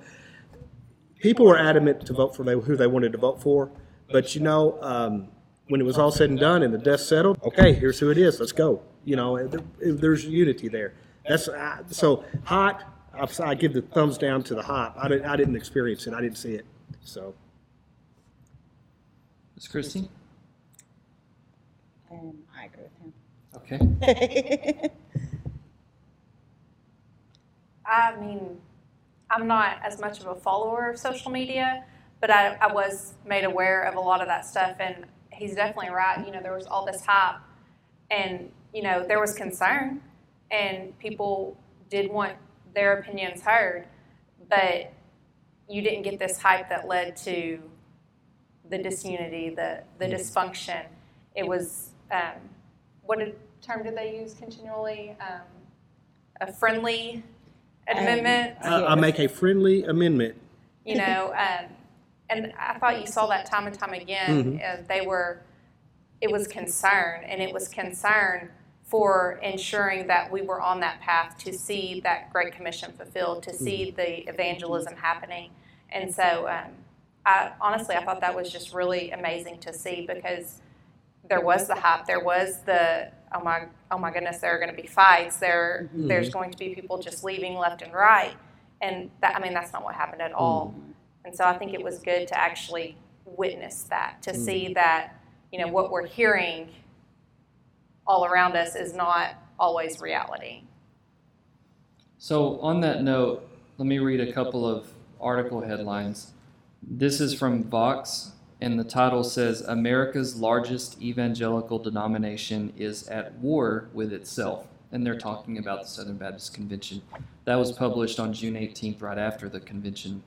People were adamant to vote for who they wanted to vote for, but you know, um, when it was all said and done and the dust settled, okay, here's who it is. Let's go. You know, there's unity there. That's uh, so hot. I give the thumbs down to the hot. I didn't, I didn't experience it. I didn't see it. So, Ms. Christi. Um, I agree with him. Okay. I mean, I'm not as much of a follower of social media, but I, I was made aware of a lot of that stuff, and he's definitely right. You know, there was all this hype, and you know, there was concern, and people did want their opinions heard, but you didn't get this hype that led to the disunity, the the dysfunction. It was um, what did, term did they use continually? Um, a friendly amendment. I, I make a friendly amendment. you know, um, and I thought you saw that time and time again. Mhm. Uh, they were, it was concern, and it was concern for ensuring that we were on that path to see that Great Commission fulfilled, to see the evangelism happening. And so, um, I honestly, I thought that was just really amazing to see because there was the hype, there was the oh my, oh my goodness, there are going to be fights. There, mm-hmm. there's going to be people just leaving left and right, and that, I mean, that's not what happened at all. Mm-hmm. And so, I think it was good to actually witness that, to mm-hmm. see that you know what we're hearing all around us is not always reality. So, on that note, let me read a couple of article headlines. This is from Vox, and the title says America's largest evangelical denomination is at war with itself. And they're talking about the Southern Baptist Convention. That was published on June 18th, right after the convention.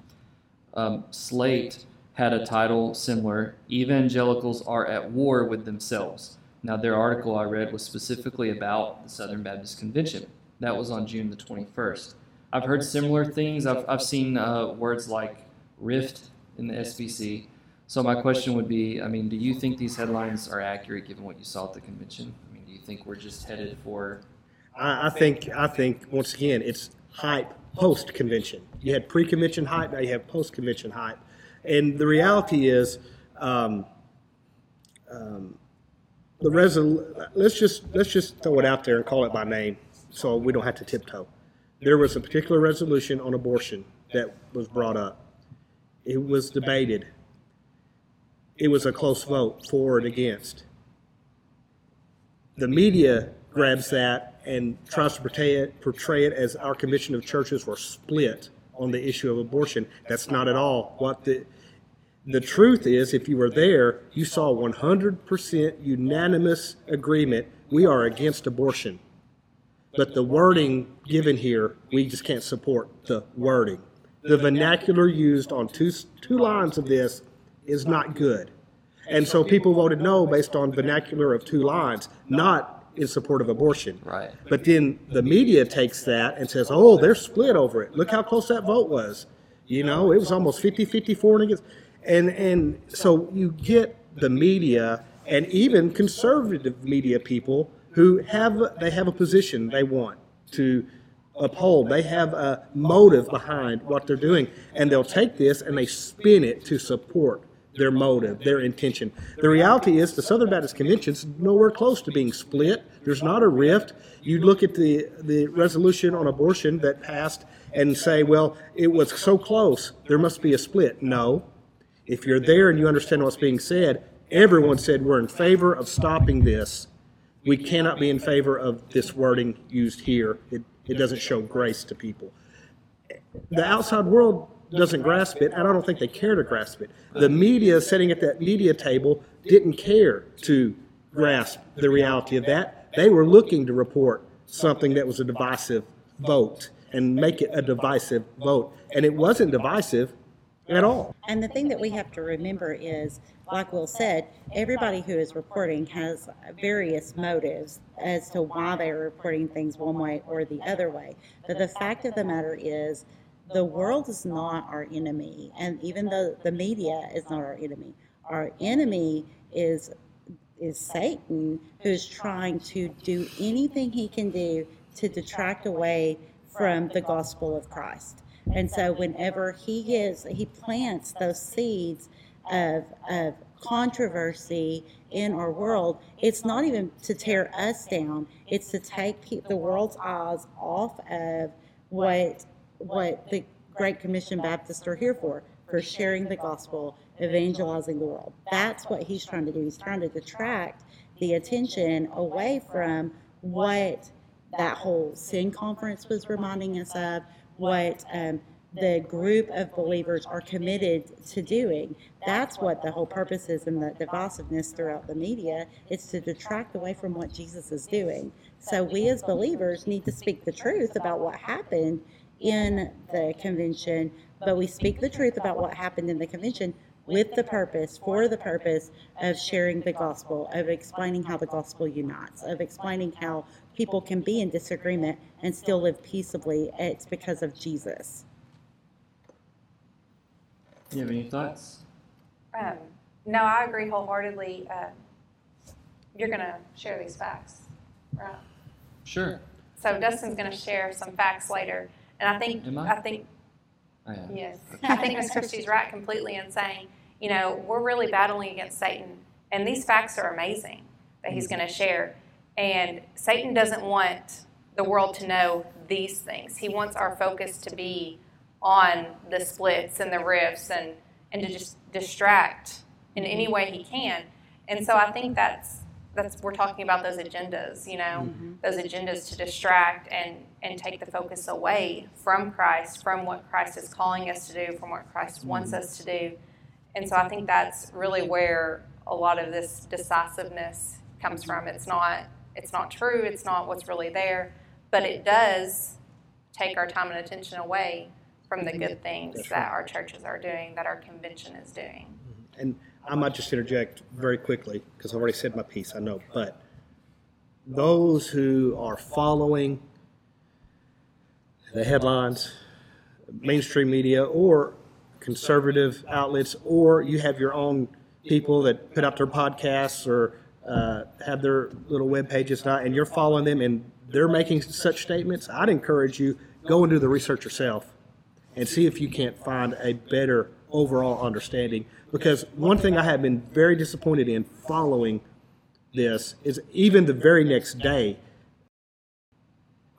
Um, Slate had a title similar Evangelicals Are at War with Themselves. Now, their article I read was specifically about the Southern Baptist Convention. That was on June the 21st. I've heard similar things. I've, I've seen uh, words like rift in the SBC. So, my question would be I mean, do you think these headlines are accurate given what you saw at the convention? I mean, do you think we're just headed for. I, I think I think once again it's hype post convention. You had pre convention hype, now you have post convention hype, and the reality is, um, um, the resol- Let's just let's just throw it out there and call it by name, so we don't have to tiptoe. There was a particular resolution on abortion that was brought up. It was debated. It was a close vote for and against the media grabs that and tries to portray it, portray it as our commission of churches were split on the issue of abortion. That's not at all what the the truth is. If you were there, you saw 100% unanimous agreement. We are against abortion, but the wording given here, we just can't support the wording. The vernacular used on two two lines of this is not good. And so people voted no based on vernacular of two lines, not in support of abortion. Right. But then the media takes that and says, oh, they're split over it. Look how close that vote was. You know, it was almost 50 54 against. And, and so you get the media and even conservative media people who have they have a position they want to uphold. They have a motive behind what they're doing, and they'll take this and they spin it to support their motive, their intention. The reality is, the Southern Baptist Convention's nowhere close to being split. There's not a rift. You look at the the resolution on abortion that passed and say, well, it was so close, there must be a split. No. If you're there and you understand what's being said, everyone said we're in favor of stopping this. We cannot be in favor of this wording used here. It, it doesn't show grace to people. The outside world doesn't grasp it, and I don't think they care to grasp it. The media sitting at that media table didn't care to grasp the reality of that. They were looking to report something that was a divisive vote and make it a divisive vote. And it wasn't divisive at all. And the thing that we have to remember is, like Will said, everybody who is reporting has various motives as to why they're reporting things one way or the other way. But the fact of the matter is, the world is not our enemy, and even though the media is not our enemy, our enemy is is Satan, who's trying to do anything he can do to detract away from the gospel of Christ. And so whenever he is he plants those seeds of of controversy in our world, it's not even to tear us down, it's to take the world's eyes off of what what the Great Commission Baptists are here for, for sharing the gospel, evangelizing the world. That's what he's trying to do. He's trying to detract the attention away from what that whole Send conference was reminding us of, what um, the group of believers are committed to doing. That's what the whole purpose is in the divisiveness throughout the media. It's to detract away from what Jesus is doing. So we as believers need to speak the truth about what happened in the convention, but we speak the truth about what happened in the convention with the purpose, for the purpose of sharing the gospel, of explaining how the gospel unites, of explaining how people can be in disagreement and still live peaceably. It's because of Jesus. You have any thoughts? Um, no, I agree wholeheartedly. Uh, you're going to share these facts, right? Sure. So Dustin's going to share some facts later, and I think Am I? I think oh, I am. Yes. I think Miss Christi's right completely in saying, you know, we're really battling against Satan, and these facts are amazing that he's going to share. And Satan doesn't want the world to know these things. He wants our focus to be on the splits and the rifts and, and to just distract in any way he can. And so I think that's that's we're talking about those agendas, you know, mm-hmm. those agendas to distract and and take the focus away from Christ, from what Christ is calling us to do, from what Christ mm-hmm. wants us to do. And so I think that's really where a lot of this decisiveness comes from. It's not it's not true, it's not what's really there, but it does take our time and attention away from the mm-hmm. good things that our churches are doing, that our convention is doing. And I might just interject very quickly because I've already said my piece, I know. But those who are following the headlines, mainstream media, or conservative outlets, or you have your own people that put out their podcasts or uh, have their little web pages, and you're following them and they're making such statements, I'd encourage you go and do the research yourself and see if you can't find a better overall understanding. Because one thing I have been very disappointed in following this is even the very next day,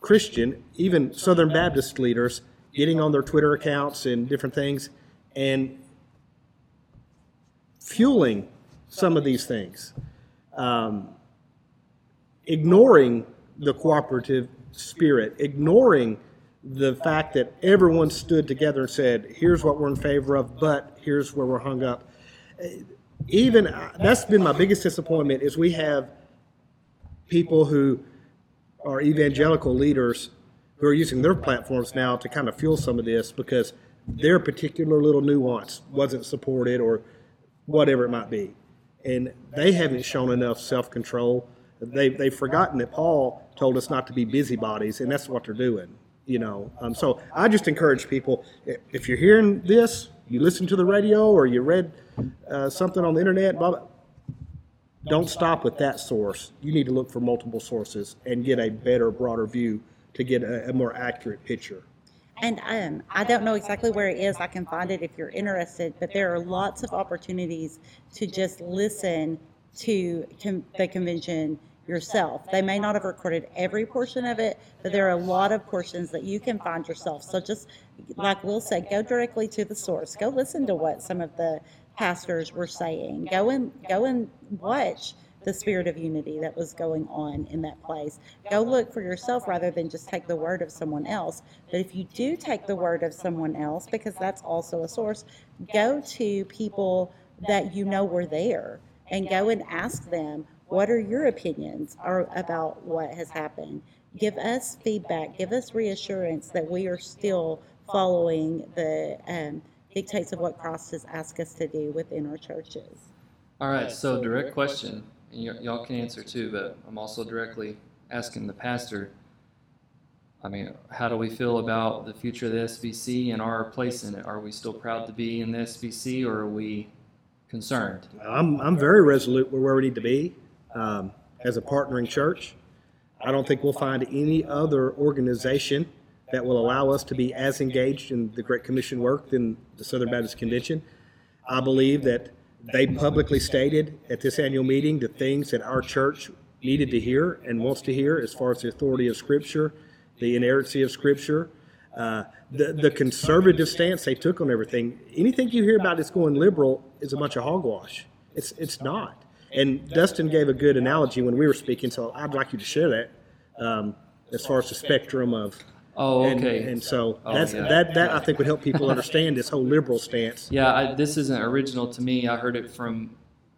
Christian, even Southern Baptist leaders, getting on their Twitter accounts and different things and fueling some of these things, um, ignoring the cooperative spirit, ignoring the fact that everyone stood together and said, here's what we're in favor of, but here's where we're hung up. Even uh, that's been my biggest disappointment is we have people who are evangelical leaders who are using their platforms now to kind of fuel some of this because their particular little nuance wasn't supported or whatever it might be. And they haven't shown enough self control. They, they've forgotten that Paul told us not to be busybodies, and that's what they're doing. You know, um, so I just encourage people if you're hearing this, you listen to the radio or you read uh, something on the internet, blah, blah, don't stop with that source. You need to look for multiple sources and get a better, broader view to get a, a more accurate picture. And um, I don't know exactly where it is. I can find it if you're interested, but there are lots of opportunities to just listen to con- the convention yourself. They may not have recorded every portion of it, but there are a lot of portions that you can find yourself. So just like Will said, go directly to the source. Go listen to what some of the pastors were saying. Go and go and watch the spirit of unity that was going on in that place. Go look for yourself rather than just take the word of someone else. But if you do take the word of someone else, because that's also a source, go to people that you know were there and go and ask them, what are your opinions are about what has happened? Give us feedback, give us reassurance that we are still following the um, dictates of what Christ has asked us to do within our churches. All right, so direct question, and y- y'all can answer too, but I'm also directly asking the pastor. I mean, how do we feel about the future of the SBC and our place in it? Are we still proud to be in the SBC, or are we concerned? I'm, I'm very resolute we're where we need to be um, as a partnering church. I don't think we'll find any other organization that will allow us to be as engaged in the Great Commission work than the Southern Baptist Convention. I believe that they publicly stated at this annual meeting the things that our church needed to hear and wants to hear as far as the authority of Scripture, the inerrancy of Scripture, uh, the, the conservative stance they took on everything. Anything you hear about that's going liberal is a bunch of hogwash. It's, it's not. And Dustin gave a good analogy when we were speaking, so I'd like you to share that um, as far as the spectrum of. Oh, and- okay. And, so Oh, that's, yeah. that, that I think would help people understand this whole liberal stance. Yeah, I, this isn't original to me. I heard it from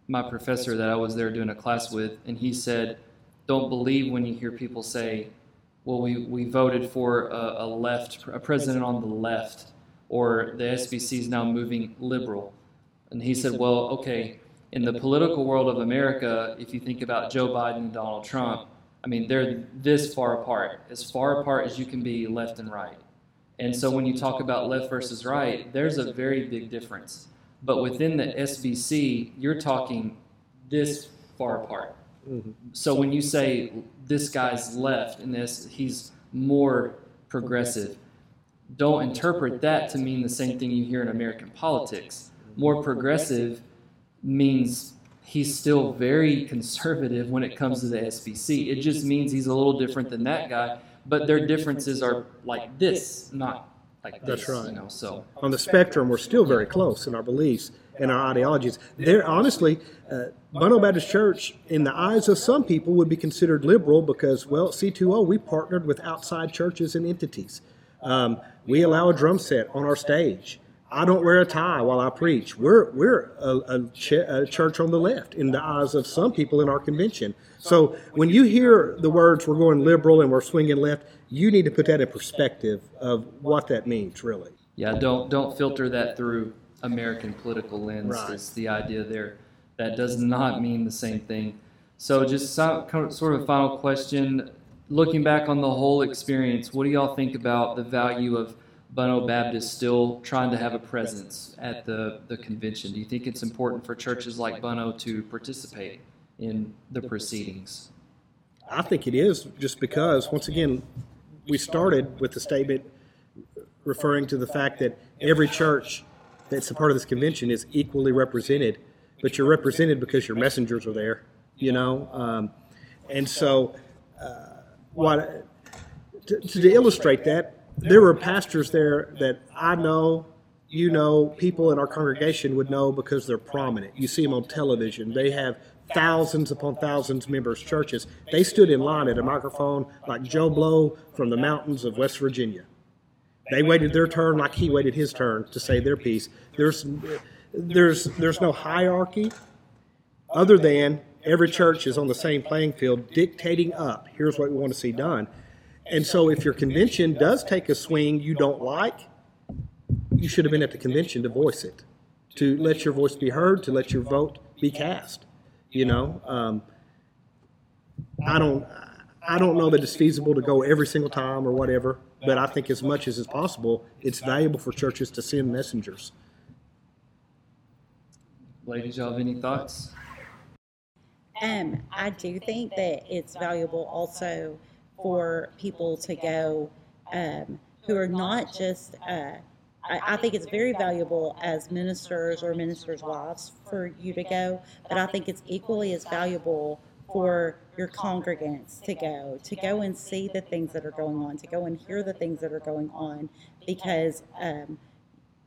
my professor that I was there doing a class with, and he said, "Don't believe when you hear people say, well, we, we voted for a, a left, a president on the left, or the SBC is now moving liberal." And he said, "Well, okay, in the political world of America, if you think about Joe Biden and Donald Trump, I mean, they're this far apart, as far apart as you can be left and right." And so when you talk about left versus right, there's a very big difference. But within the SBC, you're talking this far apart. Mm-hmm. So when you say this guy's left and this, he's more progressive, don't interpret that to mean the same thing you hear in American politics. More progressive means he's still very conservative when it comes to the SBC. It just means he's a little different than that guy, but their differences are like this, not like this. That's right. You know, so on the spectrum, we're still very close in our beliefs and our ideologies. There, honestly, uh, Bono Baptist Church, in the eyes of some people, would be considered liberal because, well, C2O, we partnered with outside churches and entities. Um, we allow a drum set on our stage. I don't wear a tie while I preach. We're we're a, a, ch- a church on the left in the eyes of some people in our convention. So when you hear the words "we're going liberal" and "we're swinging left," you need to put that in perspective of what that means, really. yeah, don't don't filter that through American political lens. Right. Is the idea there? That does not mean the same thing. So just so, kind of- sort of final question. Looking back on the whole experience, what do y'all think about the value of Bono Baptist still trying to have a presence at the, the convention? Do you think it's important for churches like Bono to participate in the proceedings? I think it is just because, once again, we started with the statement referring to the fact that every church that's a part of this convention is equally represented, but you're represented because your messengers are there, you know? Um, and so, uh, what, to, to illustrate that, there were pastors there that I know, you know, people in our congregation would know because they're prominent. You see them on television. They have thousands upon thousands members churches. They stood in line at a microphone like Joe Blow from the mountains of West Virginia. They waited their turn like he waited his turn to say their piece. There's, there's, there's no hierarchy other than every church is on the same playing field dictating up here's what we want to see done and so if your convention does take a swing you don't like you should have been at the convention to voice it to let your voice be heard to let your vote be cast you know um, I don't, I don't know that it's feasible to go every single time or whatever, but I think as much as is possible, it's valuable for churches to send messengers. Ladies, y'all have any thoughts? Um, I do think that it's valuable also for people to go um, who are not just. Uh, I, think it's very valuable as ministers or ministers' wives for you to go, but I think it's equally as valuable for your congregants to go, to go and see the things that are going on, to go and hear the things that are going on, because um,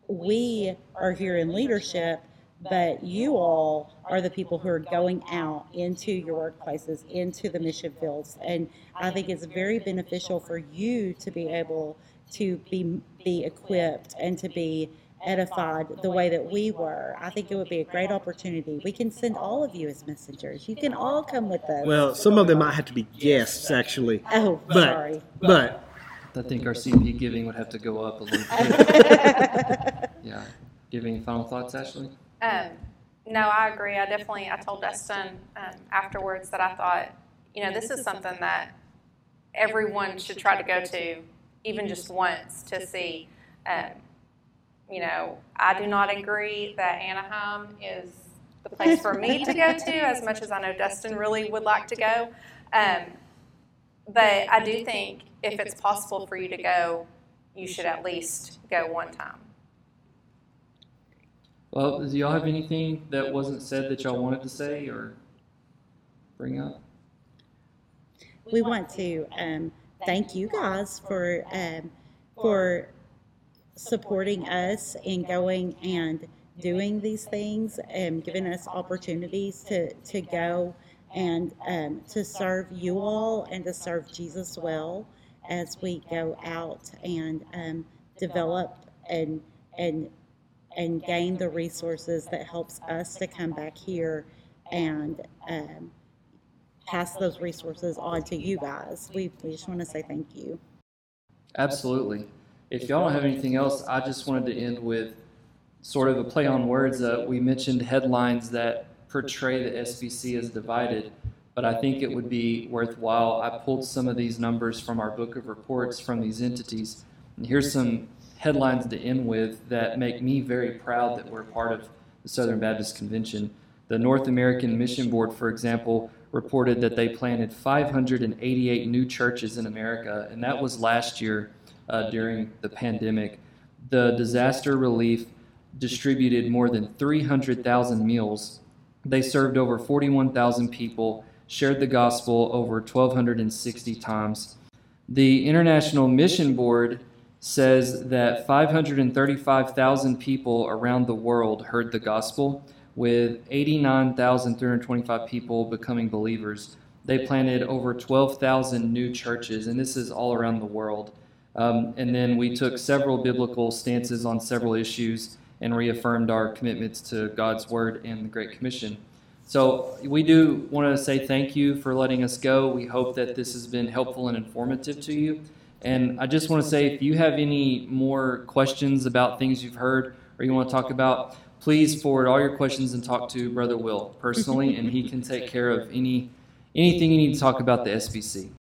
we are here in leadership but you all are the people who are going out into your workplaces, into the mission fields, and I think it's very beneficial for you to be able to be be equipped and to be edified the way that we were. I think it would be a great opportunity. We can send all of you as messengers. You can all come with us. Well, some of them might have to be guests, actually. oh, But, sorry. but I think our CP giving would have to go up a little bit. Yeah. Do you have any final thoughts, Ashley? Um, no, I agree. I definitely, I told Dustin um, afterwards that I thought, you know, this is something that everyone should try to go to, even just once, to see. Um, you know, I do not agree that Anaheim is the place for me to go to, as much as I know Dustin really would like to go. Um, but I do think if it's possible for you to go, you should at least go one time. Well, do y'all have anything that wasn't said that y'all wanted to say or bring up? we want to um, thank you guys for um, for supporting us in going and doing these things and giving us opportunities to to go and um, to serve you all and to serve Jesus well as we go out and um, develop and and and gain the resources that helps us to come back here and um, pass those resources on to you guys. We, we just want to say thank you. Absolutely. If y'all don't have anything else, I just wanted to end with sort of a play on words. Uh, we mentioned headlines that portray the SBC as divided, but I think it would be worthwhile. I pulled some of these numbers from our book of reports from these entities, and here's some headlines to end with that make me very proud that we're part of the Southern Baptist Convention. The North American Mission Board, for example, reported that they planted 588 new churches in America, and that was last year uh, during the pandemic. The disaster relief distributed more than 300,000 meals. They served over 41,000 people, shared the gospel over 1,260 times. The International Mission Board says that 535,000 people around the world heard the gospel with 89,325 people becoming believers. They planted over 12,000 new churches, and this is all around the world. Um, and then we took several biblical stances on several issues and reaffirmed our commitments to God's Word and the Great Commission. So we do want to say thank you for letting us go. We hope that this has been helpful and informative to you. And I just want to say if you have any more questions about things you've heard or you want to talk about, please forward all your questions and talk to Brother Will personally, and he can take care of any anything you need to talk about the SBC.